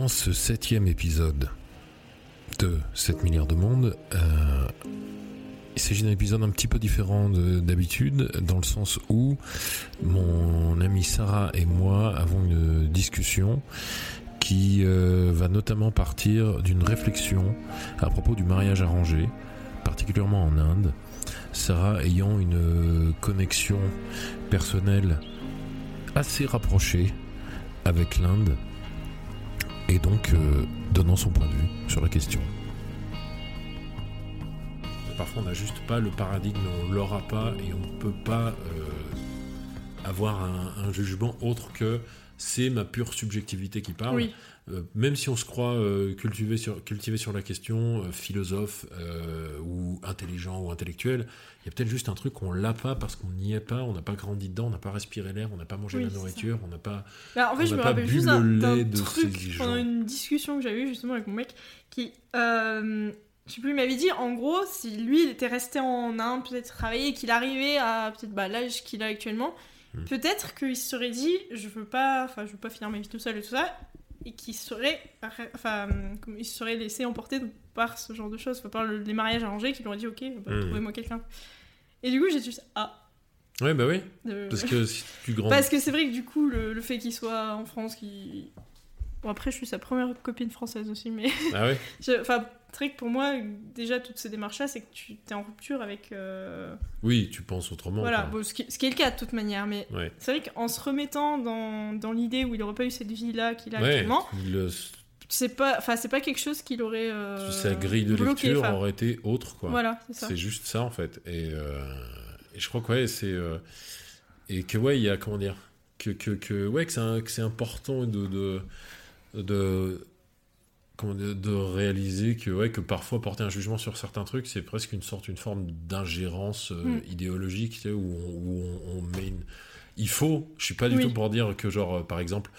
Dans ce septième épisode de 7 milliards de monde, euh, il s'agit d'un épisode un petit peu différent d'habitude, dans le sens où mon amie Sarah et moi avons une discussion qui euh, va notamment partir d'une réflexion à propos du mariage arrangé, particulièrement en Inde. Sarah ayant une connexion personnelle assez rapprochée avec l'Inde et donc euh, donnant son point de vue sur la question. Parfois on n'a juste pas le paradigme, on l'aura pas et on ne peut pas euh, avoir un, jugement autre que c'est ma pure subjectivité qui parle. Euh, même si on se croit cultivé, sur, cultivé sur la question, philosophe ou intelligent ou intellectuel, il y a peut-être juste un truc qu'on l'a pas parce qu'on n'y est pas, on n'a pas grandi dedans, on n'a pas respiré l'air, on n'a pas mangé la nourriture, on n'a pas. Bah, en fait, je me rappelle juste d'un truc pendant une discussion que j'avais eu justement avec mon mec qui. Euh, je sais plus, il m'avait dit en gros, si lui il était resté en Inde, peut-être travailler, qu'il arrivait à peut-être bah, l'âge qu'il a actuellement, hmm. peut-être qu'il se serait dit je veux pas, enfin je veux pas finir ma vie tout seul et tout ça, et qu'il serait, enfin, il serait laissé emporter par ce genre de choses, enfin, par les mariages arrangés, qui lui auraient dit ok, bah, hmm. trouvez-moi quelqu'un. Et du coup, j'ai dit ah. Ouais, bah oui. Parce que c'est plus grand. Parce que c'est vrai que du coup, le, fait qu'il soit en France, qui. Bon, après, je suis sa première copine française aussi, mais. Ah ouais Enfin, que pour moi, déjà, toutes ces démarches-là, c'est que tu es en rupture avec. Euh, oui, tu penses autrement. Voilà, bon, ce, qui, ce, qui, est le cas de toute manière, mais c'est vrai qu'en se remettant dans, dans l'idée où il n'aurait pas eu cette vie-là qu'il a actuellement. c'est pas enfin c'est pas quelque chose qu'il aurait euh, sa grille de lecture aurait été autre quoi voilà c'est ça c'est juste ça en fait et, euh, et je crois que ouais c'est et que ouais il y a comment dire que que, que ouais que c'est important de de, de de réaliser que, ouais, que parfois porter un jugement sur certains trucs, c'est presque une sorte, une forme d'ingérence mm. idéologique, tu sais, où, on, on, met une... Il faut, je suis pas du tout pour dire que, genre, par exemple,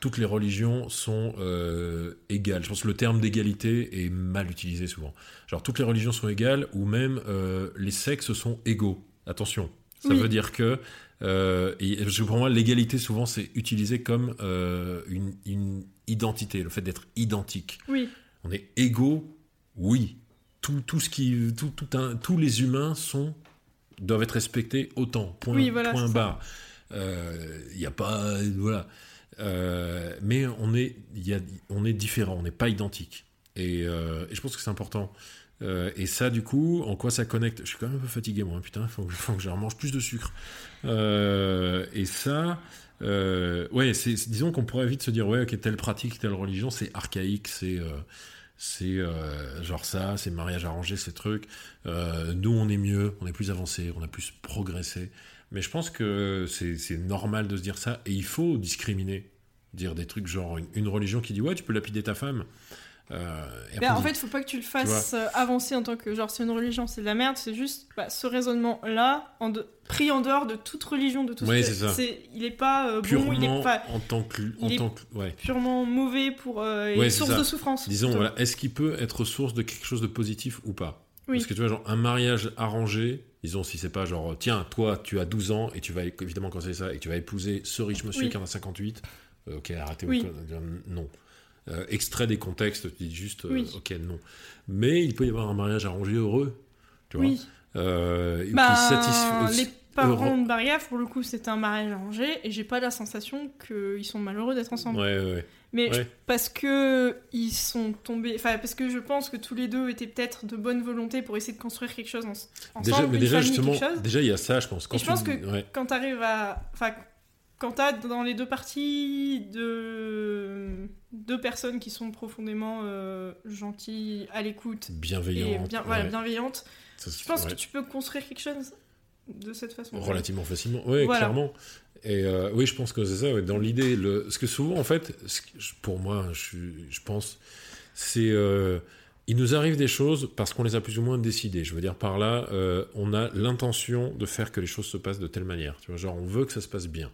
toutes les religions sont euh, égales. Je pense que le terme d'égalité est mal utilisé souvent. Genre toutes les religions sont égales ou même euh, les sexes sont égaux. Attention, ça veut dire que euh, et, pour moi l'égalité souvent c'est utilisé comme une, identité, le fait d'être identique. Oui. On est égaux, oui. Tout, tout ce qui, tout, tout un, tous les humains sont doivent être respectés autant. Point, oui, point barre. Il n'y a pas voilà. Euh, mais on est, y a, on est différent, on n'est pas identique. Et, euh, et, je pense que c'est important. Euh, et ça, du coup, en quoi ça connecte? Je suis quand même un peu fatigué, moi, putain, il faut, faut, que je remange plus de sucre. et ça, ouais, c'est, disons qu'on pourrait vite se dire, ouais, ok, telle pratique, telle religion, c'est archaïque, c'est c'est genre ça, c'est mariage arrangé, ces trucs. nous, on est mieux, on est plus avancé, on a plus progressé. Mais je pense que c'est normal de se dire ça et il faut discriminer. Dire des trucs genre une, religion qui dit ouais, tu peux lapider ta femme. Euh, ben, en fait, il faut pas que tu le fasses euh, avancer en tant que genre c'est une religion, c'est de la merde. C'est juste bah, ce raisonnement-là, en pris en dehors de toute religion, de tout. Oui, c'est ça. il est pas euh, bon, il est pas. En tant que, en tant que, ouais. purement mauvais pour euh, source de souffrance. Disons, voilà, est-ce qu'il peut être source de quelque chose de positif ou pas? Oui. Parce que tu vois, genre un mariage arrangé, Disons, si c'est pas genre, tiens, toi, tu as 12 ans et tu vas évidemment conseiller ça et tu vas épouser ce riche monsieur qui en a 58, euh, ok, arrêtez, non. Euh, extrait des contextes, tu dis juste, euh, ok, non. Mais il peut y avoir un mariage arrangé heureux, tu vois. Bah, les parents de Barrière, pour le coup, c'est un mariage arrangé et j'ai pas la sensation qu'ils sont malheureux d'être ensemble. Ouais, ouais mais parce que ils sont tombés enfin parce que je pense que tous les deux étaient peut-être de bonne volonté pour essayer de construire quelque chose ensemble déjà mais déjà justement déjà il y a ça je pense. Quand je pense que quand tu arrives à enfin quand t'as dans les deux parties de deux personnes qui sont profondément euh, gentilles à l'écoute bienveillantes bien, voilà, bienveillantes je pense que tu peux construire quelque chose de cette façon? Relativement facilement oui clairement et euh, oui, je pense que c'est ça. dans l'idée, le... ce que souvent, en fait, pour moi, je, je pense, c'est euh, il nous arrive des choses parce qu'on les a plus ou moins décidées. Je veux dire par là, euh, on a l'intention de faire que les choses se passent de telle manière. Tu vois, genre, on veut que ça se passe bien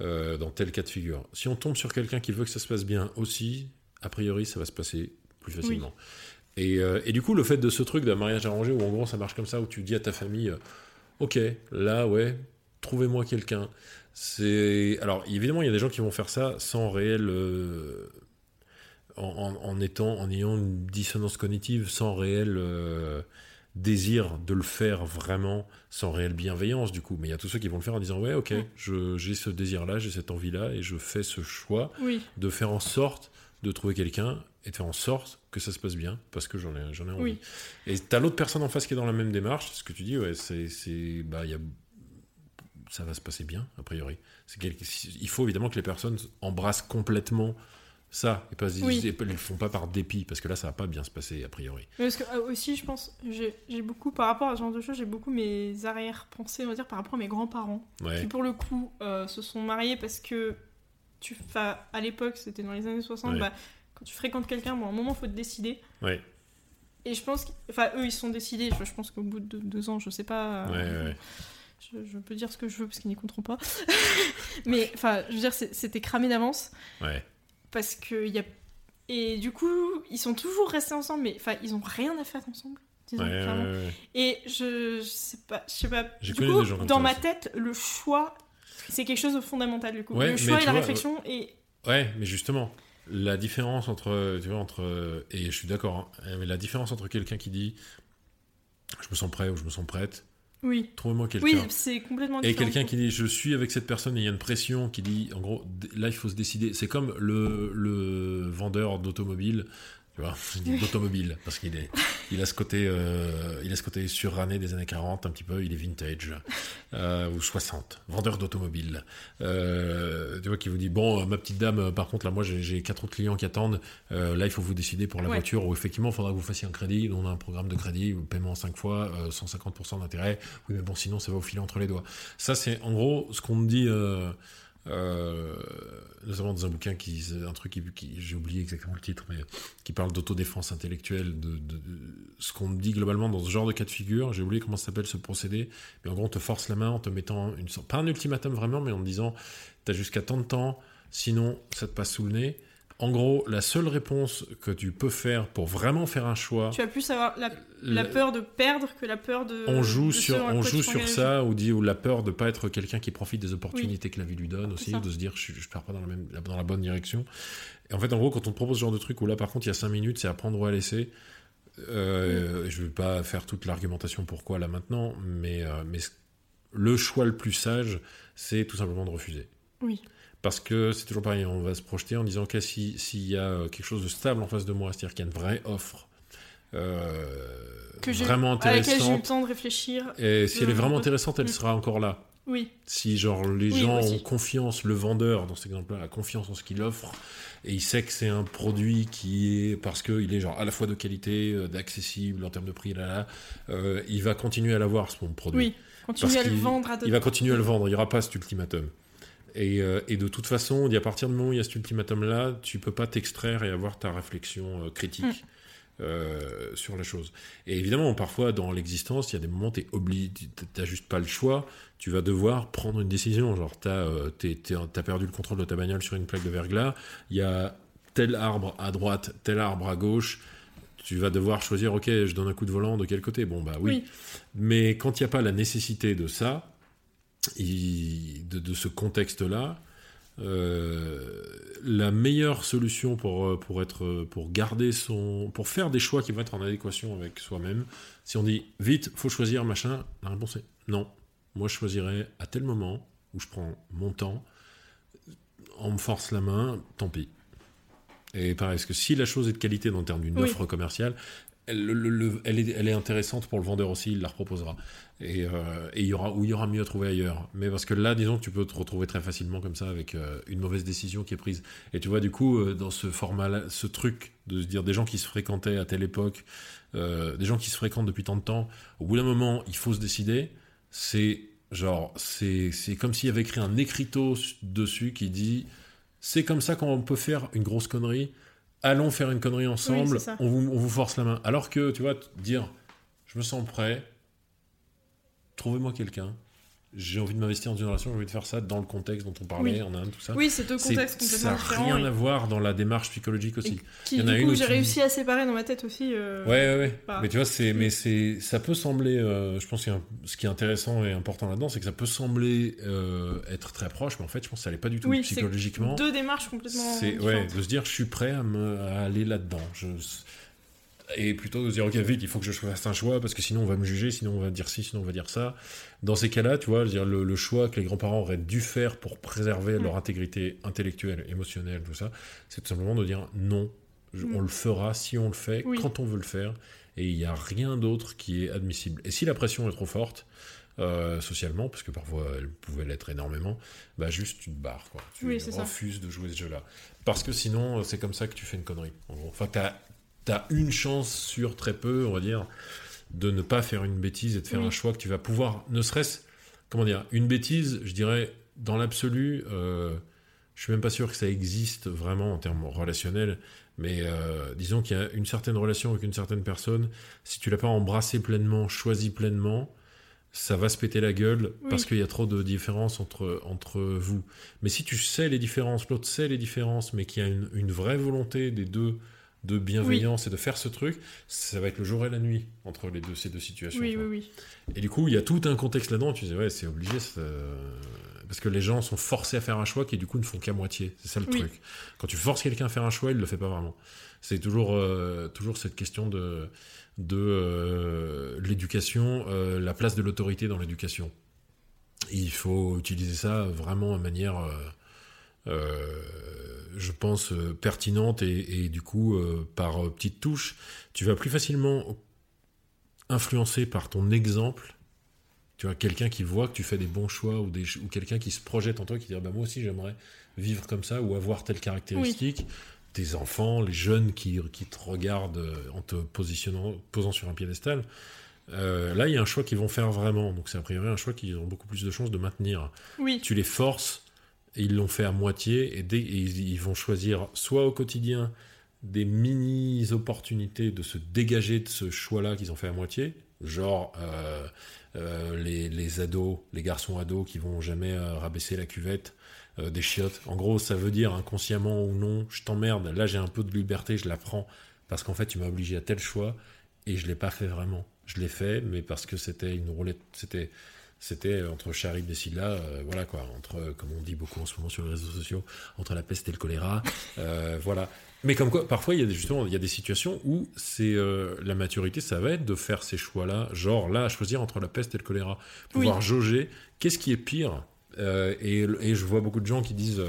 dans tel cas de figure. Si on tombe sur quelqu'un qui veut que ça se passe bien aussi, a priori, ça va se passer plus facilement. Et, et, du coup, le fait de ce truc d'un mariage arrangé où en gros ça marche comme ça, où tu dis à ta famille, ok, là, ouais, trouvez-moi quelqu'un. C'est alors évidemment il y a des gens qui vont faire ça sans réel euh, en, étant, en ayant une dissonance cognitive sans réel euh, désir de le faire vraiment, sans réelle bienveillance du coup. Mais il y a tous ceux qui vont le faire en disant ouais ok, j'ai ce désir-là, j'ai cette envie-là et je fais ce choix de faire en sorte de trouver quelqu'un et de faire en sorte que ça se passe bien parce que j'en ai, j'en ai envie. Et tu as l'autre personne en face qui est dans la même démarche, ce que tu dis, ouais, c'est, c'est bah, y a, ça va se passer bien, a priori. C'est il faut évidemment que les personnes embrassent complètement ça et pas ils le font pas par dépit parce que là ça va pas bien se passer a priori. Parce que euh, aussi je pense j'ai beaucoup par rapport à ce genre de choses j'ai beaucoup mes arrière pensées on va dire par rapport à mes grands-parents qui pour le coup euh, se sont mariés parce que tu à l'époque c'était dans les années 60 bah, quand tu fréquentes quelqu'un bon à un moment faut te décider. Ouais. Et je pense enfin eux ils sont décidés je, pense qu'au bout de deux ans je sais pas euh, je, peux dire ce que je veux parce qu'ils n'y compteront pas. Mais enfin je veux dire c'était cramé d'avance. Ouais parce que y a et du coup ils sont toujours restés ensemble mais enfin ils ont rien à faire ensemble et je, je, sais pas je sais pas du coup dans ma tête le choix c'est quelque chose de fondamental du coup. Le choix et la réflexion et ouais mais justement la différence entre tu vois entre et je suis d'accord hein, mais la différence entre quelqu'un qui dit je me sens prêt ou je me sens prête oui. Trouvez-moi quelqu'un. Oui, c'est complètement différent. Et quelqu'un qui dit je suis avec cette personne et il y a une pression qui dit en gros là il faut se décider. C'est comme le, le vendeur d'automobile tu vois, d'automobile, parce qu'il est, il a ce côté, euh, il a ce côté suranné des années 40, un petit peu, il est vintage, euh, ou 60, vendeur d'automobile. Euh, tu vois, qui vous dit, bon, ma petite dame, par contre, là, moi, j'ai quatre autres clients qui attendent, là, il faut vous décider pour la voiture, ou effectivement, il faudra que vous fassiez un crédit, on a un programme de crédit, paiement 5 fois, 150% d'intérêt, oui, mais bon, sinon, ça va vous filer entre les doigts. Ça, c'est, en gros, ce qu'on me dit, euh, notamment dans un bouquin qui un truc qui, j'ai oublié exactement le titre mais qui parle d'autodéfense intellectuelle de, ce qu'on dit globalement dans ce genre de cas de figure. J'ai oublié comment s'appelle ce procédé mais en gros on te force la main en te mettant une sorte pas un ultimatum vraiment mais en te disant t'as jusqu'à tant de temps sinon ça te passe sous le nez en gros, la seule réponse que tu peux faire pour vraiment faire un choix. Tu as plus avoir la, peur de perdre que la peur de. On joue sur, on joue sur ça, ou, dit, ou la peur de pas être quelqu'un qui profite des opportunités que la vie lui donne aussi, de se dire je, je pars pas dans la, même, dans la bonne direction. Et en fait, en gros, quand on te propose ce genre de truc où là, par contre, il y a 5 minutes, c'est à prendre ou à laisser. Euh, Je vais pas faire toute l'argumentation pourquoi là maintenant, mais, euh, mais le choix le plus sage, c'est tout simplement de refuser. Oui. Parce que c'est toujours pareil, on va se projeter en disant que s'il y a euh, quelque chose de stable en face de moi, c'est-à-dire qu'il y a une vraie offre euh, que vraiment intéressante. À laquelle j'ai eu le temps de réfléchir. Et si elle est vraiment intéressante, elle mm. sera encore là. Oui. Si genre les gens ont confiance, le vendeur dans cet exemple-là a confiance en ce qu'il offre et il sait que c'est un produit qui est parce qu'il est genre à la fois de qualité, euh, d'accessible en termes de prix, là, là il va continuer à l'avoir ce produit. Oui. Continuer à le vendre à Il va continuer à le vendre. Il n'y aura pas cet ultimatum. Euh, et, de toute façon, à partir du moment où il y a cet ultimatum-là, tu peux pas t'extraire et avoir ta réflexion euh, critique. Hmm. Euh, sur la chose. Et évidemment, parfois dans l'existence, il y a des moments où tu n'as juste pas le choix, tu vas devoir prendre une décision. Genre, tu as, perdu le contrôle de ta bagnole sur une plaque de verglas, il y a tel arbre à droite, tel arbre à gauche, tu vas devoir choisir, ok, je donne un coup de volant de quel côté? Bon, bah oui. Mais quand il n'y a pas la nécessité de ça, de, ce contexte-là, euh, la meilleure solution pour, euh, pour, être, pour garder son. pour faire des choix qui vont être en adéquation avec soi-même, si on dit vite, faut choisir machin, la réponse est non. Moi, je choisirais à tel moment où je prends mon temps, on me force la main, tant pis. Et pareil, parce que si la chose est de qualité dans le terme d'une offre commerciale, elle, est, intéressante pour le vendeur aussi, il la reproposera. Et, euh, il y aura, ou il y aura mieux à trouver ailleurs. Mais parce que là, disons que tu peux te retrouver très facilement comme ça avec euh, une mauvaise décision qui est prise. Et tu vois, du coup, euh, dans ce format ce truc de se dire des gens qui se fréquentaient à telle époque, des gens qui se fréquentent depuis tant de temps, au bout d'un moment, il faut se décider. C'est genre, c'est comme s'il y avait écrit un écriteau dessus qui dit c'est comme ça qu'on peut faire une grosse connerie allons faire une connerie ensemble, on, vous, force la main. Alors que, tu vois, dire, je me sens prêt, trouvez-moi quelqu'un, j'ai envie de m'investir dans une relation, j'ai envie de faire ça dans le contexte dont on parlait en Inde, tout ça. Oui, c'est deux contextes complètement différents. Ça n'a rien à voir dans la démarche psychologique aussi. Qui, Il y en a du coup, j'ai réussi à séparer dans ma tête aussi. Euh, ouais, ouais, ouais. Mais tu vois, c'est, mais c'est, ça peut sembler, euh, je pense que ce qui est intéressant et important là-dedans, c'est que ça peut sembler euh, être très proche, mais en fait, je pense que ça l'est pas du tout oui, psychologiquement. Deux démarches complètement. C'est, ouais, de se dire, je suis prêt à, me, à aller là-dedans. Je, et plutôt de se dire ok vite il faut que je fasse un choix parce que sinon on va me juger sinon on va dire ci sinon on va dire ça dans ces cas-là tu vois dire le, choix que les grands-parents auraient dû faire pour préserver leur intégrité intellectuelle émotionnelle tout ça c'est tout simplement de dire non mm. on le fera si on le fait quand on veut le faire et il n'y a rien d'autre qui est admissible et si la pression est trop forte euh, socialement, parce que parfois elle pouvait l'être énormément, bah juste tu te barres, quoi. Tu refuses de jouer ce jeu-là. Parce que sinon, c'est comme ça que tu fais une connerie. Enfin, tu as tu as une chance sur très peu, on va dire, de ne pas faire une bêtise et de faire un choix que tu vas pouvoir, ne serait-ce, comment dire, une bêtise, je dirais, dans l'absolu, euh, je suis même pas sûr que ça existe vraiment en termes relationnels, mais euh, disons qu'il y a une certaine relation avec une certaine personne, si tu l'as pas embrassé pleinement, choisi pleinement, ça va se péter la gueule parce qu'il y a trop de différences entre, entre vous. Mais si tu sais les différences, l'autre sait les différences, mais qu'il y a une, une vraie volonté des deux de bienveillance et de faire ce truc, ça va être le jour et la nuit entre les deux, ces deux situations. Oui, oui, oui. Et du coup, il y a tout un contexte là-dedans. Tu dis, ouais, c'est obligé. Parce que les gens sont forcés à faire un choix qui, du coup, ne font qu'à moitié. C'est ça le truc. Quand tu forces quelqu'un à faire un choix, il ne le fait pas vraiment. C'est toujours, euh, toujours cette question de, de euh, l'éducation, euh, la place de l'autorité dans l'éducation. Il faut utiliser ça vraiment de manière je pense, euh, pertinente et, du coup, euh, par euh, petites touches, tu vas plus facilement influencer par ton exemple. Tu vois, quelqu'un qui voit que tu fais des bons choix ou, des, ou quelqu'un qui se projette en toi, qui dit bah, Moi aussi, j'aimerais vivre comme ça ou avoir telle caractéristique. Tes enfants, les jeunes qui, qui, te regardent en te positionnant, posant sur un piédestal. là, il y a un choix qu'ils vont faire vraiment. Donc, c'est a priori un choix qu'ils ont beaucoup plus de chances de maintenir. Oui. Tu les forces ils l'ont fait à moitié et, ils, vont choisir soit au quotidien des mini opportunités de se dégager de ce choix-là qu'ils ont fait à moitié, genre euh, euh, les, ados, les garçons ados qui vont jamais euh, rabaisser la cuvette des chiottes. En gros, ça veut dire inconsciemment ou non, je t'emmerde, là j'ai un peu de liberté, je la prends parce qu'en fait tu m'as obligé à tel choix et je l'ai pas fait vraiment. Je l'ai fait, mais parce que c'était une roulette, c'était c'était entre Charib et Silla, euh, voilà quoi, entre, euh, comme on dit beaucoup en ce moment sur les réseaux sociaux, entre la peste et le choléra, euh, voilà. Mais comme quoi, parfois, il y a des, justement, il y a des situations où c'est la maturité, ça va être de faire ces choix-là, genre là, à choisir entre la peste et le choléra, pouvoir jauger, qu'est-ce qui est pire et, et, je vois beaucoup de gens qui disent,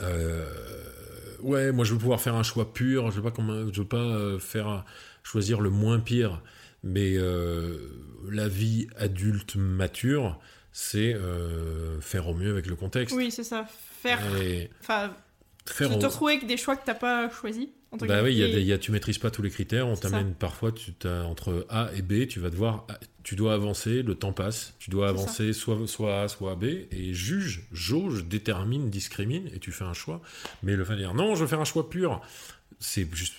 ouais, moi je veux pouvoir faire un choix pur, je veux pas, je veux pas faire choisir le moins pire. Mais euh, la vie adulte mature, c'est euh, faire au mieux avec le contexte. Oui, c'est ça. Faire. Enfin, faire te retrouver avec des choix que t'as pas choisis. Bah oui, il y a, tu maîtrises pas tous les critères. On t'amène parfois, tu as, entre A et B, tu vas devoir, tu dois avancer. Le temps passe. Tu dois avancer soit soit A, soit B, et juge, jauge, détermine, discrimine, et tu fais un choix. Mais le fait de dire non, je veux faire un choix pur c'est juste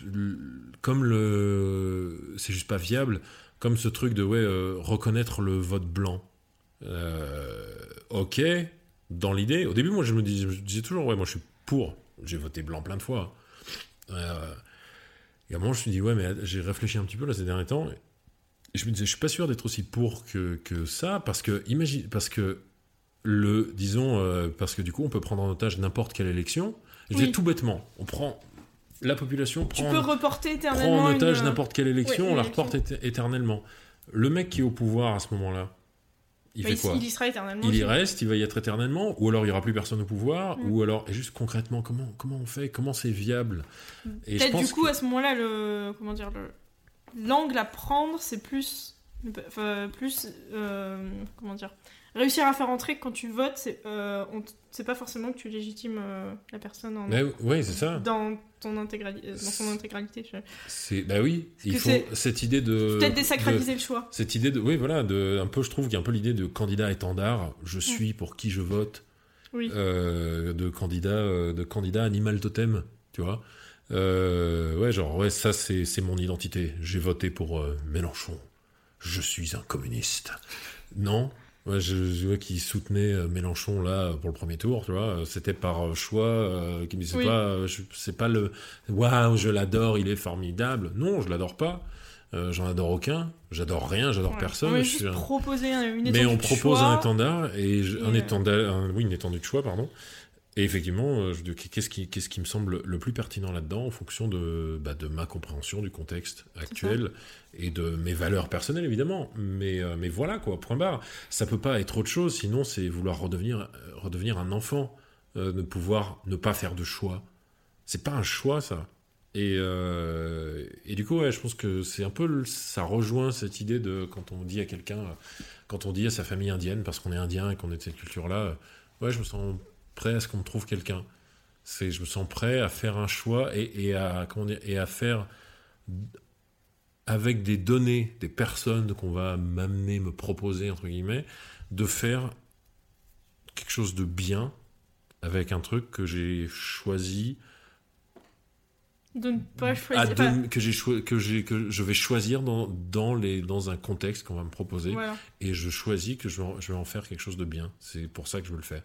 comme le c'est juste pas viable comme ce truc de ouais euh, reconnaître le vote blanc. Euh, ok dans l'idée au début moi je me, disais, je disais toujours ouais moi je suis pour j'ai voté blanc plein de fois. Euh, et à un moment je me suis dit ouais mais j'ai réfléchi un petit peu là ces derniers temps et je me disais je suis pas sûr d'être aussi pour que, que ça parce que imagine parce que le disons parce que du coup on peut prendre en otage n'importe quelle élection. Je disais tout bêtement on prend la population prend, tu peux reporter éternellement en otage n'importe quelle élection, on la reporte éternellement. Le mec qui est au pouvoir à ce moment-là, il bah, fait quoi Il y sera éternellement. Il y reste, il va y être éternellement, ou alors il n'y aura plus personne au pouvoir, mm. ou alors, et juste concrètement, comment, comment on fait Comment c'est viable? Peut-être du coup, à ce moment-là, le, comment dire, l'angle à prendre, c'est plus, plus, euh, comment dire, réussir à faire entrer quand tu votes, c'est euh, pas forcément que tu légitimes euh, la personne en, c'est ça. dans ton intégralité dans son intégralité. C'est bah oui, il faut cette idée de peut-être désacraliser le choix. Cette idée de oui voilà de un peu je trouve qu'il y a un peu l'idée de candidat étendard, je suis pour qui je vote. Oui. De candidat de candidat animal totem, tu vois. ouais genre ouais ça c'est mon identité. J'ai voté pour Mélenchon. Je suis un communiste. Non, Ouais, je, vois qu'il soutenait euh, Mélenchon là pour le premier tour, tu vois. C'était par euh, choix, euh, qui c'est pas, c'est pas le waouh, je l'adore, il est formidable. Non, je l'adore pas. J'en adore aucun. J'adore rien, j'adore personne. On juste proposer une Mais on propose un étendard et, un étendard, oui, une étendue de choix, pardon. Et effectivement, qu'est-ce qui, qu'est-ce qui me semble le plus pertinent là-dedans en fonction de, bah, de ma compréhension du contexte actuel et de mes valeurs personnelles évidemment. Mais, euh, mais voilà quoi, point barre. Ça peut pas être autre chose, sinon c'est vouloir redevenir, euh, redevenir un enfant, euh, ne pouvoir ne pas faire de choix. C'est pas un choix ça. Et, et du coup, ouais, je pense que c'est un peu, ça rejoint cette idée de quand on dit à quelqu'un, quand on dit à sa famille indienne, parce qu'on est indien et qu'on est de cette culture-là, ouais, je me sens prêt à ce qu'on me trouve quelqu'un. C'est, je me sens prêt à faire un choix et, et à, comment dire, et à faire avec des données des personnes qu'on va m'amener, me proposer, entre guillemets, de faire quelque chose de bien avec un truc que j'ai choisi. De ne pas choisir. que, j'ai que, j'ai, que je vais choisir dans, dans, les, dans un contexte qu'on va me proposer. Et je choisis que je vais, je vais en faire quelque chose de bien. C'est pour ça que je veux le faire.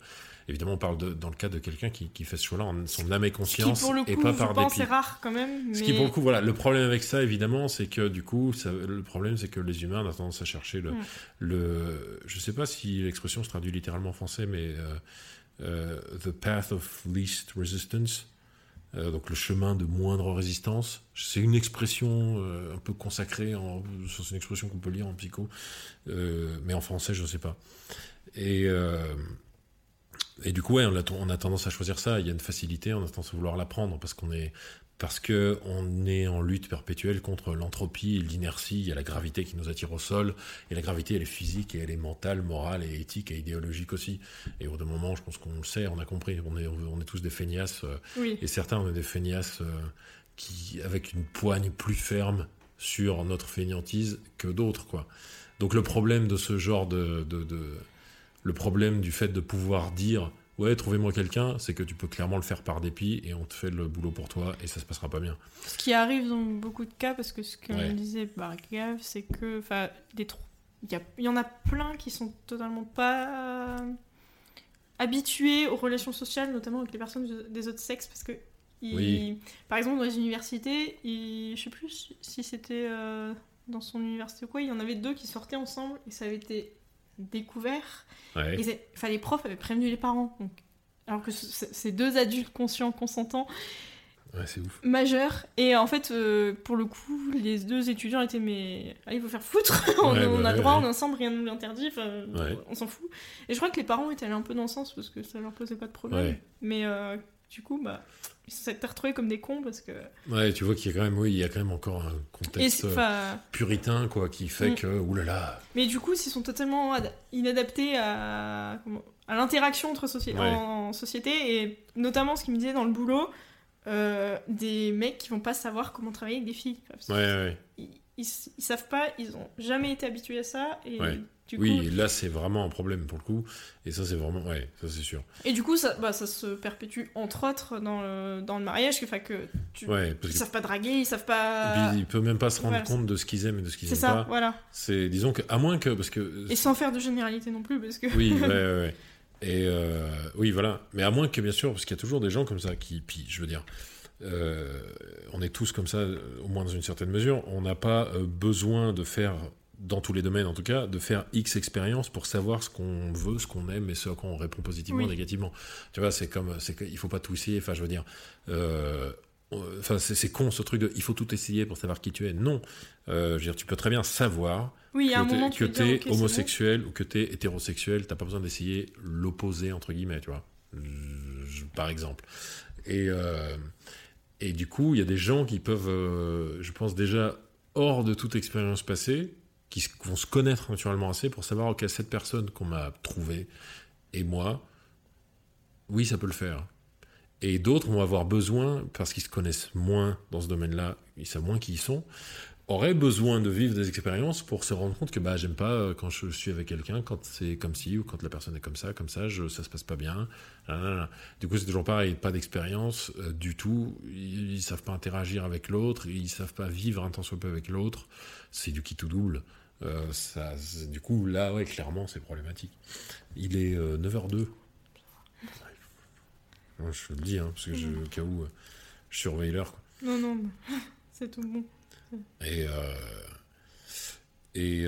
Évidemment, on parle de, dans le cas de quelqu'un qui, qui, fait ce choix-là en son âme et conscience et pas par dépit. c'est rare quand même. Ce qui, pour le coup, voilà, le problème avec ça, évidemment, c'est que du coup, ça, le problème, c'est que les humains ont tendance à chercher le, mm. le. Je sais pas si l'expression se traduit littéralement en français, mais euh, euh, the path of least resistance. Euh, donc le chemin de moindre résistance. C'est une expression un peu consacrée, c'est une expression qu'on peut lire en psycho, mais en français je ne sais pas. Et, et du coup, ouais, on a, on a, tendance à choisir ça. Il y a une facilité, on a tendance à vouloir l'apprendre parce qu'on est, parce que on est en lutte perpétuelle contre l'entropie et l'inertie. Il y a la gravité qui nous attire au sol, et la gravité, elle est physique et elle est mentale, morale et éthique et idéologique aussi. Et au bout d'un moment, je pense qu'on le sait, on a compris. On est, on est tous des feignasses, euh, et certains, on est des feignasses euh, qui, avec une poigne plus ferme sur notre feignantise que d'autres, quoi. Donc le problème de ce genre de, de, de le problème du fait de pouvoir dire ouais, trouvez-moi quelqu'un, c'est que tu peux clairement le faire par dépit et on te fait le boulot pour toi et ça se passera pas bien. Ce qui arrive dans beaucoup de cas, parce que ce que me disait Bargav, c'est que il y, y, en a plein qui sont totalement pas habitués aux relations sociales, notamment avec les personnes des autres sexes, parce que par exemple dans les universités, je sais plus si c'était euh, dans son université ou quoi, il y en avait deux qui sortaient ensemble et ça avait été découvert. enfin, les profs avaient prévenu les parents. Donc, alors que c'est deux adultes conscients, consentants, majeurs. Et en fait, euh, pour le coup, les deux étudiants étaient mais allez, il faut faire foutre. on, bah a le droit, on est ensemble, rien ne nous l'interdit. On s'en fout. Et je crois que les parents étaient allés un peu dans le sens parce que ça leur posait pas de problème. Mais euh, du coup, bah ils s'étaient retrouvés comme des cons parce que. Ouais, tu vois qu'il y a quand même, oui, il y a quand même encore un contexte euh, puritain, quoi, qui fait mm. que, oulala. Mais du coup, s'ils sont totalement inadaptés à, à l'interaction entre en société, et notamment ce qu'ils me disaient dans le boulot, euh, des mecs qui vont pas savoir comment travailler avec des filles. ouais, ouais. Ils, ils, savent pas, ils ont jamais été habitués à ça, et oui, là c'est vraiment un problème pour le coup, et ça c'est vraiment, ouais, ça c'est sûr. Et du coup, ça, bah, ça se perpétue entre autres dans le, dans le mariage, fait que tu, ouais, ils savent pas draguer, ils savent pas. ils peuvent même pas se rendre compte de ce qu'ils aiment et de ce qu'ils aiment ça, pas. voilà. C'est, disons que, à moins que, parce que. Et sans faire de généralité non plus, parce que. Oui, ouais, ouais, ouais. Et euh, oui, voilà. Mais à moins que, bien sûr, parce qu'il y a toujours des gens comme ça qui, puis, je veux dire. Euh, on est tous comme ça, au moins dans une certaine mesure. On n'a pas euh, besoin de faire dans tous les domaines en tout cas, de faire X expériences pour savoir ce qu'on veut, ce qu'on aime et ce à quoi on répond positivement ou négativement. Tu vois, c'est comme, c'est il faut pas tout essayer. Enfin, je veux dire, euh, enfin, c'est con ce truc de, il faut tout essayer pour savoir qui tu es. Non, euh, je veux dire, tu peux très bien savoir oui, que tu es homosexuel ou que tu es hétérosexuel. T'as pas besoin d'essayer l'opposé entre guillemets, tu vois, par exemple. Et euh, et du coup, il y a des gens qui peuvent, je pense déjà hors de toute expérience passée, qui vont se connaître naturellement assez pour savoir, ok, cette personne qu'on m'a trouvée et moi, oui, ça peut le faire. Et d'autres vont avoir besoin, parce qu'ils se connaissent moins dans ce domaine-là, ils savent moins qui ils sont, auraient besoin de vivre des expériences pour se rendre compte que bah j'aime pas euh, quand je suis avec quelqu'un quand c'est comme ci ou quand la personne est comme ça comme ça je, ça se passe pas bien du coup c'est toujours pareil pas d'expérience euh, du tout ils, ils, savent pas interagir avec l'autre ils savent pas vivre un temps soit peu avec l'autre c'est du qui tout double ça, du coup, là, ouais, clairement, c'est problématique. Il est 9h02. Je le dis, hein, parce que je, au cas où je surveille l'heure. Non, non, c'est tout bon. Et, et,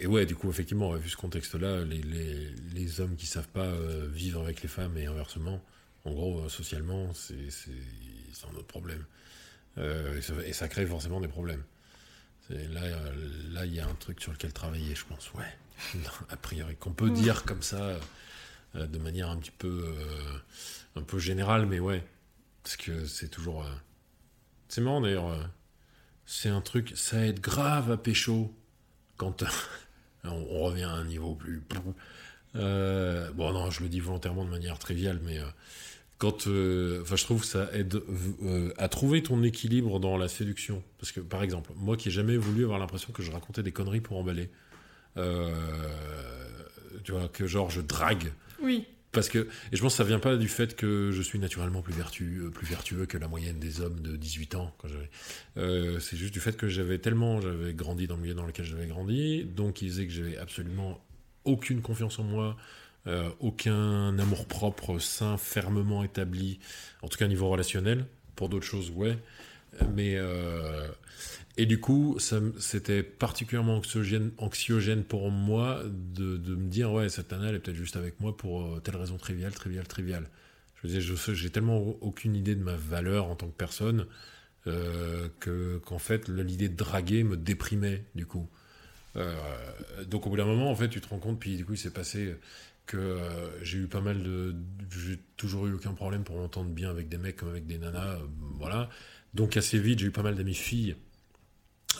et, ouais, du coup, effectivement, vu ce contexte-là, les, les, les, hommes qui savent pas vivre avec les femmes et inversement, en gros, socialement, c'est un autre problème. Euh, et, ça, crée forcément des problèmes. Là, là, il y a un truc sur lequel travailler, je pense. Ouais, a priori, qu'on peut dire comme ça, euh, de manière un petit peu, euh, un peu générale, mais ouais, parce que c'est toujours. c'est marrant d'ailleurs. C'est un truc, ça aide grave à pécho quand on, revient à un niveau plus. bon, non, je le dis volontairement de manière triviale, mais quand, euh, enfin, je trouve que ça aide euh, à trouver ton équilibre dans la séduction. Parce que, par exemple, moi qui ai jamais voulu avoir l'impression que je racontais des conneries pour emballer, euh, tu vois, que genre je drague. Oui. Parce que, et je pense que ça vient pas du fait que je suis naturellement plus vertueux, plus vertueux que la moyenne des hommes de 18 ans. Quand j'avais, c'est juste du fait que j'avais tellement, j'avais grandi dans le milieu dans lequel j'avais grandi, donc ils disaient que j'avais absolument aucune confiance en moi, euh, aucun amour propre sain, fermement établi, en tout cas au niveau relationnel. Pour d'autres choses, ouais. Mais euh, et du coup, c'était particulièrement anxiogène, pour moi de, me dire ouais, cette nana elle est peut-être juste avec moi pour euh, telle raison triviale, triviale, triviale. Je veux dire, j'ai tellement aucune idée de ma valeur en tant que personne que qu'en fait l'idée de draguer me déprimait du coup. donc au bout d'un moment, en fait, tu te rends compte, puis du coup, il s'est passé que euh, j'ai eu pas mal de. J'ai toujours eu aucun problème pour m'entendre bien avec des mecs comme avec des nanas, euh, voilà. Donc assez vite, j'ai eu pas mal d'amis filles.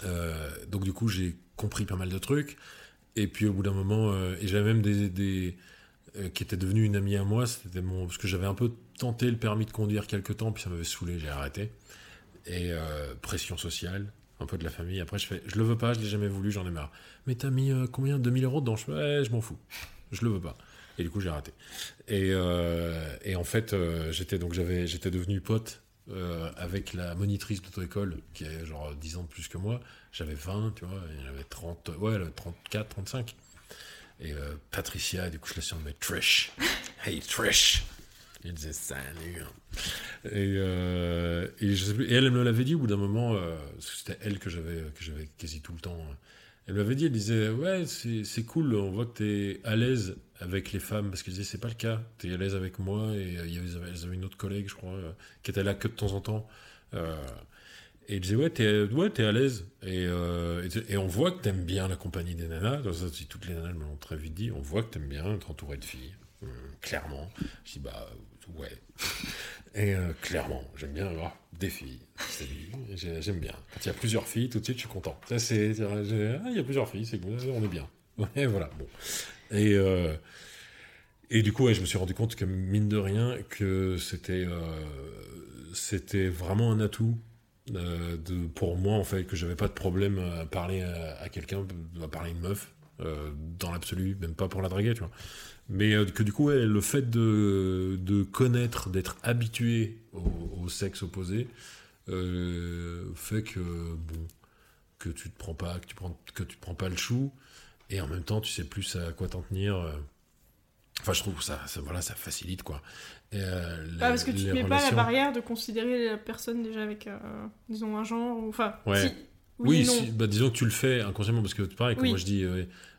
Euh, donc du coup, j'ai compris pas mal de trucs. Et puis au bout d'un moment, et j'avais même des, des qui étaient devenus une amie à moi. C'était mon parce que j'avais un peu tenté le permis de conduire quelques temps, puis ça m'avait saoulé, j'ai arrêté. Et pression sociale, un peu de la famille. Après, je fais, je le veux pas, je l'ai jamais voulu, j'en ai marre. Mais t'as mis combien 2000 euros dedans? Je je m'en fous, je le veux pas. Et du coup, j'ai raté. Et, euh, et, en fait, euh, j'étais donc j'avais j'étais devenu pote euh, avec la monitrice d'auto-école qui a genre 10 ans de plus que moi. J'avais 20, tu vois, et j'avais 30, ouais, 34, 35. Et Patricia, du coup, je la surnommais Trish. Hey Trish! Il disait salut. Et, et, je sais plus, et elle, me l'avait dit au bout d'un moment, c'était elle que j'avais que j'avais quasi tout le temps. Elle m'avait dit, elle disait, ouais, c'est cool, on voit que tu es à l'aise avec les femmes, parce qu'elle disait, c'est pas le cas, tu es à l'aise avec moi, et euh, y avait, une autre collègue, je crois, euh, qui était là que de temps en temps. Euh, et elle disait, ouais, t'es ouais, à l'aise, et, et, on voit que t'aimes bien la compagnie des nanas, ça, toutes les nanas me l'ont très vite dit, on voit que t'aimes bien être entouré de filles, clairement. Je dis, bah, ouais. Et clairement, j'aime bien avoir des filles. J'aime bien. Quand il y a plusieurs filles, tout de suite, je suis content. Ça, c'est, ah, il y a plusieurs filles, c'est on est bien. Et voilà. Bon. Et, euh, et du coup, je me suis rendu compte que, mine de rien, que c'était, euh, vraiment un atout euh, pour moi, en fait, que j'avais pas de problème à parler à, quelqu'un, à parler à une meuf, dans l'absolu, même pas pour la draguer, tu vois. Mais que du coup, le fait de, de connaître, d'être habitué au, sexe opposé, fait que, bon, que tu te prends pas, que tu prends, que tu te prends pas le chou, et en même temps, tu sais plus à quoi t'en tenir. Euh. Enfin, je trouve que ça, ça, voilà, ça facilite, quoi. Euh, ah, parce que tu ne mets pas la barrière de considérer la personne déjà avec, euh, disons, un genre, enfin... Ouais. Oui, bah, disons que tu le fais inconsciemment, parce que pareil, quand moi je dis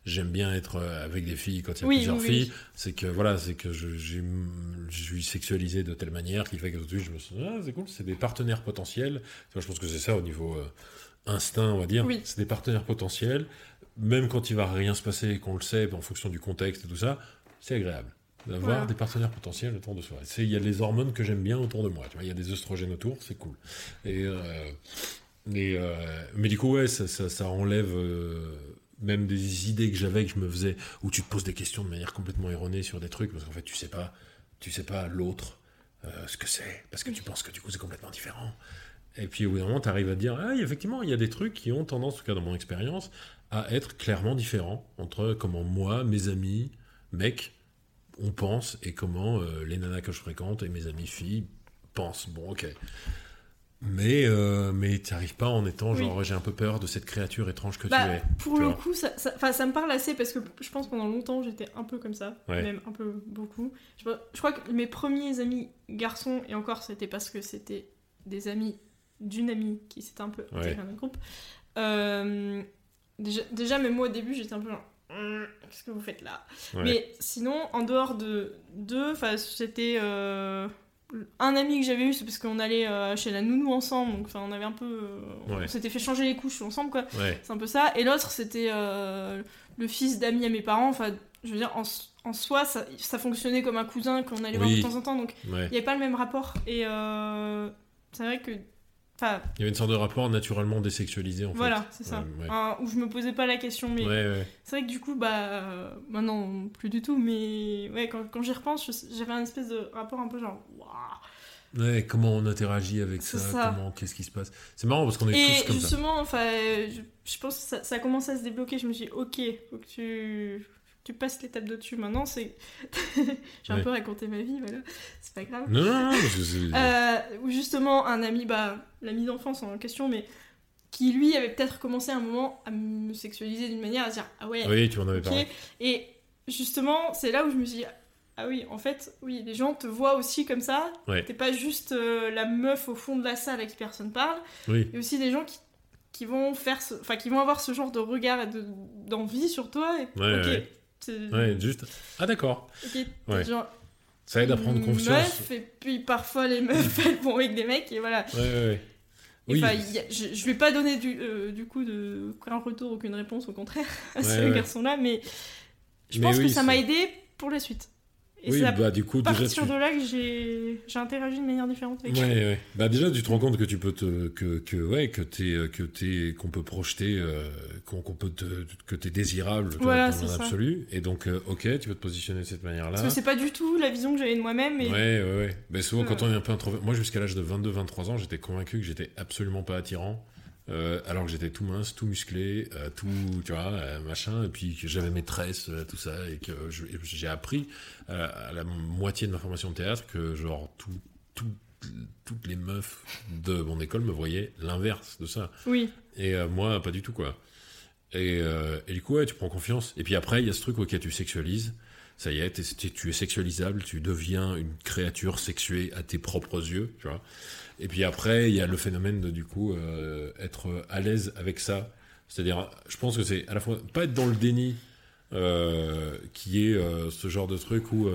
j'aime bien être avec des filles quand il y a plusieurs filles, c'est que voilà, c'est que je, je, suis sexualisé de telle manière qu'il fait que tout de suite je me suis ah, c'est cool, c'est des partenaires potentiels. je pense que c'est ça au niveau instinct, on va dire. C'est des partenaires potentiels même quand il va rien se passer et qu'on le sait, en fonction du contexte et tout ça, c'est agréable d'avoir des partenaires potentiels autour de soi. Il y a les hormones que j'aime bien autour de moi. il y a des oestrogènes autour, c'est cool. Et, euh, euh, mais du coup, ouais, ça, enlève euh, même des idées que j'avais, que je me faisais, où tu te poses des questions de manière complètement erronée sur des trucs, parce qu'en fait, tu sais pas, tu sais pas l'autre, ce que c'est, parce que tu penses que du coup, c'est complètement différent. Et puis au bout d'un moment, tu arrives à dire, ah, effectivement, il y a des trucs qui ont tendance, en tout cas dans mon expérience, à être clairement différent entre comment moi, mes amis, mecs, on pense et comment euh, les nanas que je fréquente et mes amis filles pensent. Bon, ok. Mais, euh, mais tu n'arrives pas en étant genre j'ai un peu peur de cette créature étrange que tu bah, es. Pour le coup, ça, ça, ça, me parle assez parce que je pense pendant longtemps j'étais un peu comme ça, même un peu beaucoup. Je, je, crois que mes premiers amis garçons, et encore c'était parce que c'était des amis d'une amie qui s'était un peu intégrée dans le groupe. Euh, déjà, déjà, même moi au début j'étais un peu genre hum, qu'est-ce que vous faites là? Mais sinon, en dehors de deux, c'était. Euh, un ami que j'avais eu, c'est parce qu'on allait euh, chez la nounou ensemble, donc on avait un peu. Euh, on s'était fait changer les couches ensemble, quoi. C'est un peu ça. Et l'autre, c'était euh, le fils d'amis à mes parents. Enfin, je veux dire, en, en soi, ça, ça, fonctionnait comme un cousin qu'on allait voir de temps en temps, donc il n'y avait pas le même rapport. Et c'est vrai que il y avait une sorte de rapport naturellement désexualisé en voilà, fait. Voilà, c'est ça. où je me posais pas la question, mais c'est vrai que du coup, bah, maintenant plus du tout, mais ouais, quand, quand j'y repense, j'avais un espèce de rapport un peu genre, waouh. Ouais, comment on interagit avec ça, comment, qu'est-ce qui se passe. C'est marrant parce qu'on est tous comme ça. Et justement, enfin, je, je, pense que ça, ça a commencé à se débloquer. Je me suis dit, ok, faut que tu tu passes l'étape de dessus maintenant, c'est. J'ai un peu raconté ma vie, voilà, c'est pas grave. Non, non, non euh, Ou justement, un ami, bah, l'ami d'enfance en question, mais qui lui avait peut-être commencé un moment à me sexualiser d'une manière à dire Ah ouais. Oui, tu m'en avais parlé. Et justement, c'est là où je me suis dit Ah oui, en fait, oui, les gens te voient aussi comme ça. T'es pas juste euh, la meuf au fond de la salle à qui personne parle. Il y a aussi des gens qui qui vont faire enfin qui vont avoir ce genre de regard et d'envie sur toi et Ouais, juste. Ah, d'accord. ça aide à prendre confiance. et puis parfois les meufs elles vont avec des mecs et voilà. Ouais, ouais, Oui. je, je vais pas donner du, euh, du coup de, aucun retour, aucune réponse, au contraire, à ce garçon-là, mais je pense que ça m'a aidé pour la suite. Et oui, bah du coup, déjà, tu... de là que j'ai interagi de manière différente avec ouais, ouais. Bah déjà, tu te rends compte que tu peux te que que ouais que t'es que t'es qu'on peut projeter euh, qu'on peut te, que t'es désirable voilà, dans l'absolu et donc euh, ok, tu peux te positionner de cette manière-là. Parce que c'est pas du tout la vision que j'avais de moi-même. Et... Ouais, ouais, ouais. Mais souvent, quand on est un peu introverti, moi jusqu'à l'âge de 22-23 ans, j'étais convaincu que j'étais absolument pas attirant. Euh, alors que j'étais tout mince, tout musclé, euh, tout, tu vois, euh, machin, et puis que j'avais maîtresse, tout ça, et que j'ai appris à la moitié de ma formation de théâtre que genre tout, tout, toutes les meufs de mon école me voyaient l'inverse de ça. Oui. Et moi, pas du tout, quoi. Et, et, du coup, ouais, tu prends confiance. Et puis après, il y a ce truc auquel tu sexualises. Ça y est, tu es sexualisable, tu deviens une créature sexuée à tes propres yeux, tu vois. Et puis après, il y a le phénomène de, du coup, euh, être à l'aise avec ça. C'est-à-dire, je pense que c'est à la fois pas être dans le déni, euh, qui est euh, ce genre de truc où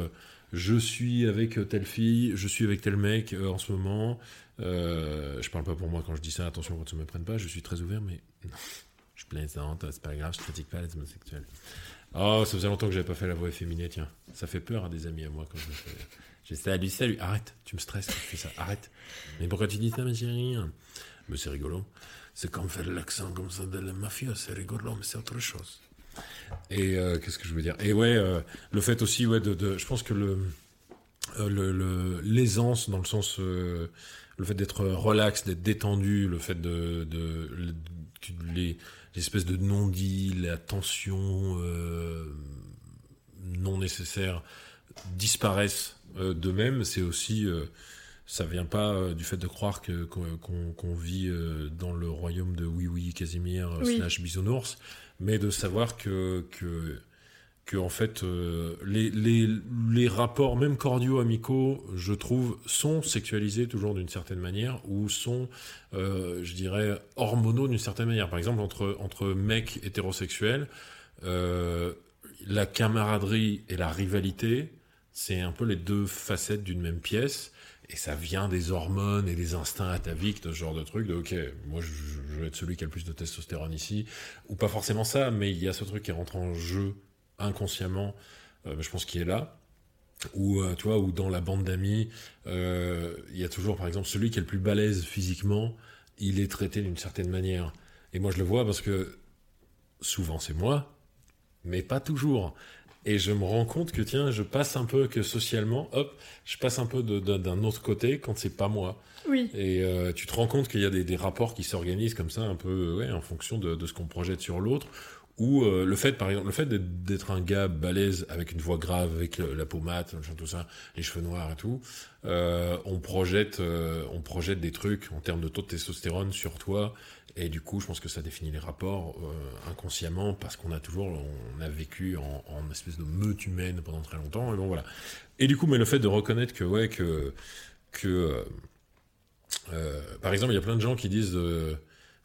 je suis avec telle fille, je suis avec tel mec en ce moment. je parle pas pour moi quand je dis ça, attention quand tu me prenne pas, je suis très ouvert, mais non, je plaisante, c'est pas grave, je critique pas les homosexuels. Oh, ça faisait longtemps que j'avais pas fait la voix efféminée, tiens. Ça fait peur à des amis à moi quand je fais. J'ai salut, salut, arrête, tu me stresses quand tu fais ça, arrête. Mais pourquoi tu dis ça, ma chérie? Mais c'est rigolo. C'est comme faire l'accent comme ça de la mafia, c'est rigolo, mais c'est autre chose. Et euh, qu'est-ce que je veux dire? Et ouais, euh, le fait aussi, ouais, de, je pense que euh, l'aisance dans le sens le fait d'être relax, d'être détendu, le fait de, de, les, espèces de non-dits, la tension non nécessaire disparaissent euh, de même, c'est aussi, euh, ça vient pas euh, du fait de croire que qu'on vit dans le royaume de oui oui. Casimir slash bisounours, mais de savoir que que que en fait les, les, les, rapports même cordiaux amicaux je trouve sont sexualisés toujours d'une certaine manière ou sont je dirais hormonaux d'une certaine manière par exemple entre entre mecs hétérosexuels la camaraderie et la rivalité c'est un peu les deux facettes d'une même pièce. Et ça vient des hormones et des instincts ataviques, de ce genre de truc. De, ok, moi je, je, vais être celui qui a le plus de testostérone ici. Ou pas forcément ça, mais il y a ce truc qui rentre en jeu inconsciemment, euh, je pense qu'il est là. Ou, euh, tu vois, ou dans la bande d'amis, euh, il y a toujours, par exemple, celui qui est le plus balèze physiquement, il est traité d'une certaine manière. Et moi je le vois parce que souvent c'est moi, mais pas toujours. Et je me rends compte que, tiens, je passe un peu, que socialement, hop, je passe un peu d'un autre côté quand c'est pas moi. Oui. Et euh, tu te rends compte qu'il y a des, des rapports qui s'organisent comme ça, un peu, ouais, en fonction de, de ce qu'on projette sur l'autre, ou euh, le fait, par exemple, le fait d'être un gars balèze avec une voix grave, avec la peau mate, tout ça, les cheveux noirs et tout, euh, on projette, euh, on projette des trucs en termes de taux de testostérone sur toi, et du coup, je pense que ça définit les rapports inconsciemment parce qu'on a toujours, on a vécu en, en, espèce de meute humaine pendant très longtemps, et bon voilà. Et du coup, mais le fait de reconnaître que ouais que que par exemple, il y a plein de gens qui disent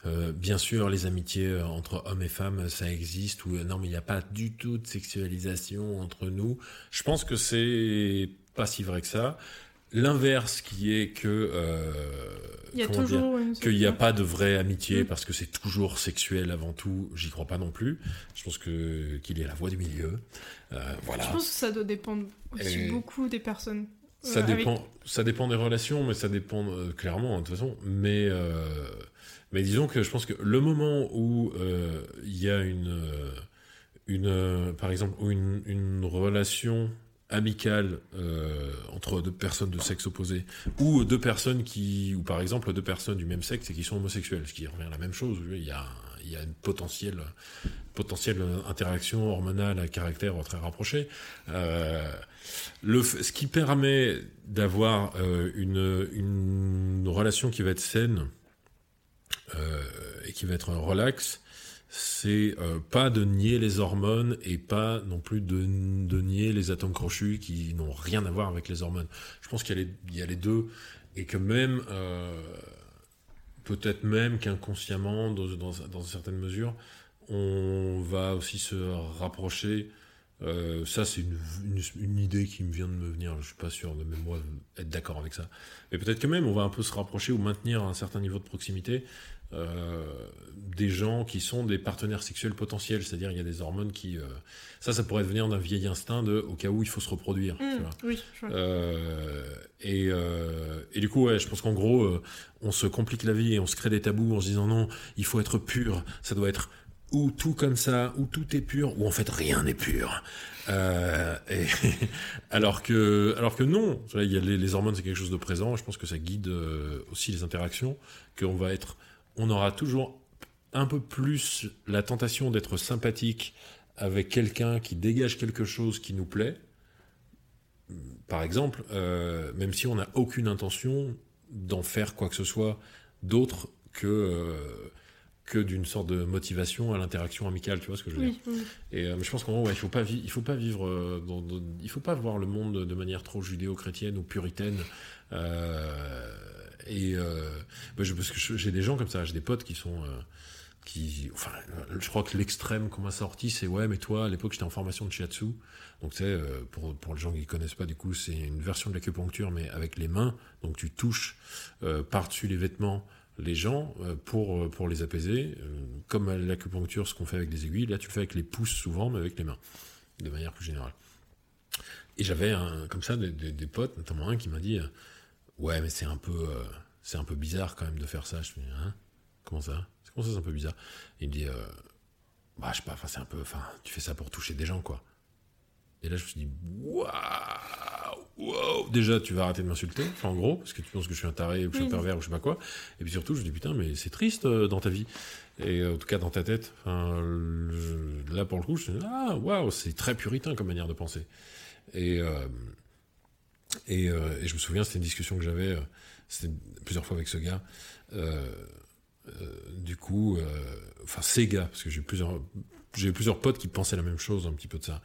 euh, bien sûr, les amitiés euh, entre hommes et femmes, ça existe. Ou euh, non, mais il n'y a pas du tout de sexualisation entre nous. Je pense que c'est pas si vrai que ça. L'inverse qui est que il y a toujours qu'il n'y a pas de vraie amitié mm. parce que c'est toujours sexuel avant tout. J'y crois pas non plus. Je pense que qu'il y a la voie du milieu. voilà. Je pense que ça doit dépendre aussi beaucoup des personnes. Ça dépend. Ça dépend des relations, mais ça dépend clairement hein, de toute façon. Mais mais disons que je pense que le moment où euh, il y a une, euh, une euh, par exemple, une, une relation amicale entre deux personnes de sexe opposé ou deux personnes qui, ou par exemple deux personnes du même sexe et qui sont homosexuelles, ce qui revient à la même chose. Il y a, il y a une potentielle, potentielle interaction hormonale à caractère très rapproché. le, ce qui permet d'avoir une, une relation qui va être saine euh, et qui va être un relax, c'est euh, pas de nier les hormones et pas non plus de, nier les atomes crochus qui n'ont rien à voir avec les hormones. Je pense qu'il y, a les deux et que même, euh, peut-être même qu'inconsciemment, dans, dans, dans, certaines mesures, on va aussi se rapprocher. Euh, ça, c'est une, idée qui me vient de me venir. Je suis pas sûr de même moi être d'accord avec ça. Mais peut-être que même on va un peu se rapprocher ou maintenir un certain niveau de proximité euh, des gens qui sont des partenaires sexuels potentiels, c'est-à-dire il y a des hormones qui... Euh, ça, ça pourrait venir d'un vieil instinct de au cas où il faut se reproduire. Mmh, oui, euh, et, et, du coup, ouais, je pense qu'en gros, on se complique la vie et on se crée des tabous en se disant non, il faut être pur, ça doit être ou tout comme ça, ou tout est pur, ou en fait rien n'est pur. Euh, et, alors que, alors que non, il y a les, les hormones c'est quelque chose de présent. Je pense que ça guide aussi les interactions, qu'on va être on aura toujours un peu plus la tentation d'être sympathique avec quelqu'un qui dégage quelque chose qui nous plaît. Par exemple, euh, même si on n'a aucune intention d'en faire quoi que ce soit d'autre que, euh, que d'une sorte de motivation à l'interaction amicale, tu vois ce que je veux dire Et euh, je pense qu'en gros, il faut pas il faut pas vivre, il faut pas voir le monde de manière trop judéo-chrétienne ou puritaine. Et euh, bah, parce que j'ai des gens comme ça, j'ai des potes qui sont. Euh, qui, enfin, je crois que l'extrême qu'on m'a sorti, c'est ouais, mais toi, à l'époque, j'étais en formation de shiatsu. Donc, tu sais, euh, pour, pour les gens qui connaissent pas, du coup, c'est une version de l'acupuncture, mais avec les mains. Donc, tu touches par-dessus les vêtements les gens pour, pour les apaiser. comme l'acupuncture, ce qu'on fait avec des aiguilles, là, tu le fais avec les pouces souvent, mais avec les mains, de manière plus générale. Et j'avais comme ça des, potes, notamment un qui m'a dit Ouais, mais c'est un peu, euh, c'est un peu bizarre quand même de faire ça. Je me dis, hein? Comment ça? Comment ça, c'est un peu bizarre? Il me dit, euh, bah, je sais pas, enfin, c'est un peu, enfin, tu fais ça pour toucher des gens, quoi. Et là, je me suis dit, waouh, wow. Déjà, tu vas arrêter de m'insulter, enfin, en gros, parce que tu penses que je suis un taré ou que je suis un pervers ou je sais pas quoi. Et puis surtout, je me dis, putain, mais c'est triste euh, dans ta vie. Et en tout cas, dans ta tête. Enfin, là, pour le coup, je me dis, ah, waouh, c'est très puritain comme manière de penser. Et, euh, et, je me souviens, c'était une discussion que j'avais, euh, c'était plusieurs fois avec ce gars. Euh, du coup, enfin ces gars, parce que j'ai plusieurs, j'ai plusieurs potes qui pensaient la même chose, un petit peu de ça,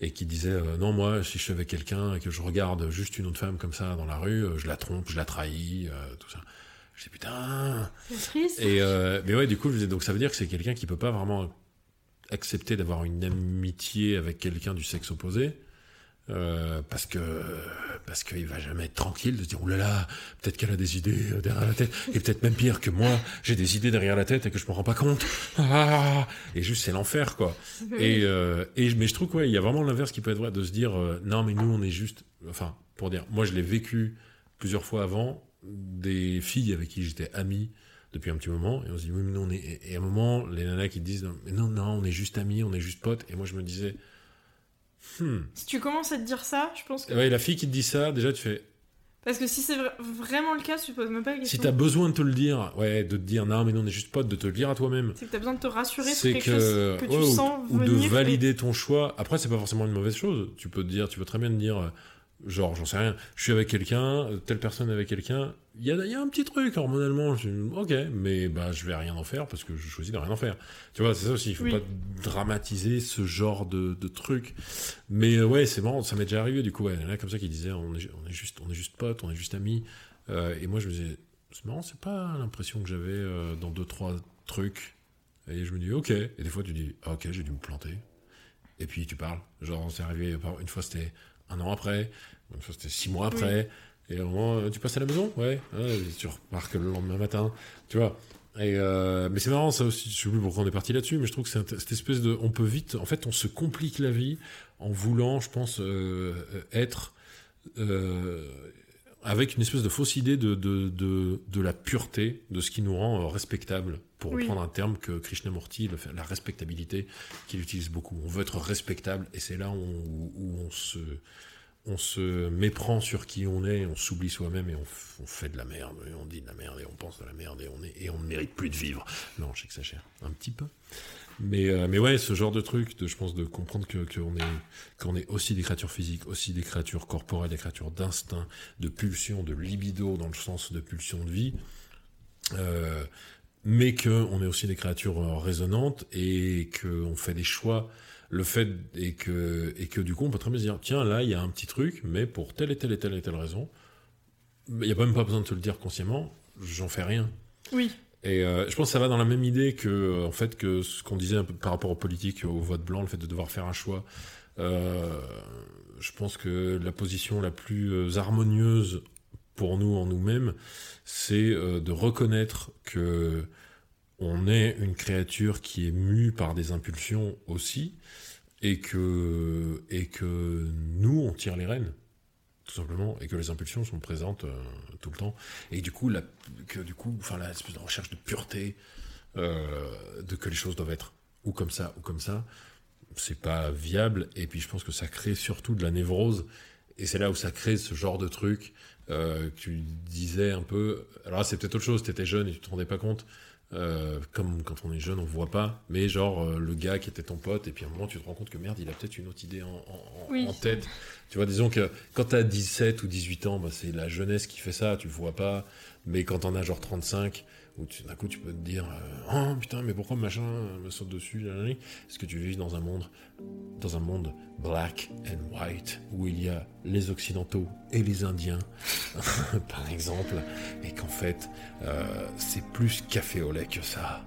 et qui disaient non moi, si je suis avec quelqu'un et que je regarde juste une autre femme comme ça dans la rue, je la trompe, je la trahis, tout ça. Je dis putain. Triste. Et mais ouais, du coup, je disais donc ça veut dire que c'est quelqu'un qui peut pas vraiment accepter d'avoir une amitié avec quelqu'un du sexe opposé euh, parce que parce qu'il va jamais être tranquille de dire oh là là peut-être qu'elle a des idées euh, derrière la tête. Et peut-être même pire que moi j'ai des idées derrière la tête et que je me rends pas compte. Ah et juste c'est l'enfer quoi. Et euh, et mais je trouve quoi il y a vraiment l'inverse qui peut être vrai de se dire non mais nous on est juste enfin pour dire moi je l'ai vécu plusieurs fois avant des filles avec qui j'étais ami depuis un petit moment et on se dit oui mais non on est et à un moment les nanas qui disent non non on est juste amis on est juste potes et moi je me disais Hmm. Si tu commences à te dire ça, je pense que. Ouais, la fille qui te dit ça, déjà tu fais. Parce que si c'est vraiment le cas, tu poses même pas la question. Si t'as besoin de te le dire, ouais, de te dire non, mais non, on est juste potes, de te le dire à toi-même. C'est que t'as besoin de te rassurer sur quelque chose que tu sens ou, venir. Ou de valider ton choix. Après, c'est pas forcément une mauvaise chose. Tu peux te dire, tu peux très bien te dire, genre, j'en sais rien, je suis avec quelqu'un, telle personne avec quelqu'un, il y a, y a, un petit truc hormonalement, ok, mais bah, je vais rien en faire parce que je choisis de rien en faire. Tu vois, c'est ça aussi, il faut pas dramatiser ce genre de, de truc. Mais euh, ouais, c'est marrant, ça m'est déjà arrivé du coup, ouais, là comme ça qui disait, on est, on est, juste, on est juste potes, on est juste amis. Euh, et moi je me disais, c'est marrant, c'est pas l'impression que j'avais euh, dans deux, trois trucs. Et je me dis, ok. Et des fois tu dis, ah, ok, j'ai dû me planter. Et puis tu parles. Genre, c'est arrivé, une fois c'était un an après, c'était six mois après. Et au moment, euh, tu passes à la maison? Ouais. tu remarques le lendemain matin. Tu vois? Et euh, mais c'est marrant ça aussi, je sais plus pourquoi on est parti là-dessus, mais je trouve que c'est cette espèce de, on peut vite, en fait, on se complique la vie en voulant, je pense, euh, être avec une espèce de fausse idée de, de, de, de, la pureté, de ce qui nous rend respectable, pour reprendre un terme que Krishnamurti, la respectabilité, qu'il utilise beaucoup. On veut être respectable, et c'est là où, où on se on se méprend sur qui on est, on s'oublie soi-même et on, fait de la merde, et on dit de la merde, et on pense de la merde, et on, et on ne mérite plus de vivre. Non, je sais que ça cher, un petit peu. Mais, euh, mais ouais, ce genre de truc, de, je pense, de comprendre qu'on est, qu'on est aussi des créatures physiques, aussi des créatures corporelles, des créatures d'instinct, de pulsion, de libido, dans le sens de pulsion de vie, euh, mais qu'on est aussi des créatures euh, résonantes et qu'on fait des choix le fait est que, et que du coup, on peut très bien se dire, tiens, là, il y a un petit truc, mais pour telle et telle et telle et telle raison, il n'y a même pas besoin de te le dire consciemment, j'en fais rien. Oui. Et euh, je pense que ça va dans la même idée que, en fait, que ce qu'on disait un peu par rapport aux politiques, au vote blanc, le fait de devoir faire un choix. Euh, je pense que la position la plus euh, harmonieuse pour nous en nous-mêmes, c'est de reconnaître que on est une créature qui est mue par des impulsions aussi, et que, et que nous, on tire les rênes, tout simplement, et que les impulsions sont présentes euh, tout le temps. Et du coup, la, que du coup, enfin, la de recherche de pureté, euh, de que les choses doivent être ou comme ça ou comme ça, c'est pas viable. Et puis, je pense que ça crée surtout de la névrose. Et c'est là où ça crée ce genre de truc euh, que tu disais un peu. Alors c'est peut-être autre chose. Tu étais jeune et tu te rendais pas compte. Euh, comme quand on est jeune, on voit pas, mais genre euh, le gars qui était ton pote, et puis à un moment tu te rends compte que merde, il a peut-être une autre idée en, tête. Tu vois, disons que quand tu as 17 ou 18 ans, bah, c'est la jeunesse qui fait ça, tu le vois pas, mais quand on a genre 35, où d'un coup tu peux te dire euh, Oh putain, mais pourquoi machin me saute dessus Est-ce que tu vis dans un monde, dans un monde black and white, où il y a les Occidentaux et les Indiens, par exemple, et qu'en fait, euh, c'est plus café au lait que ça?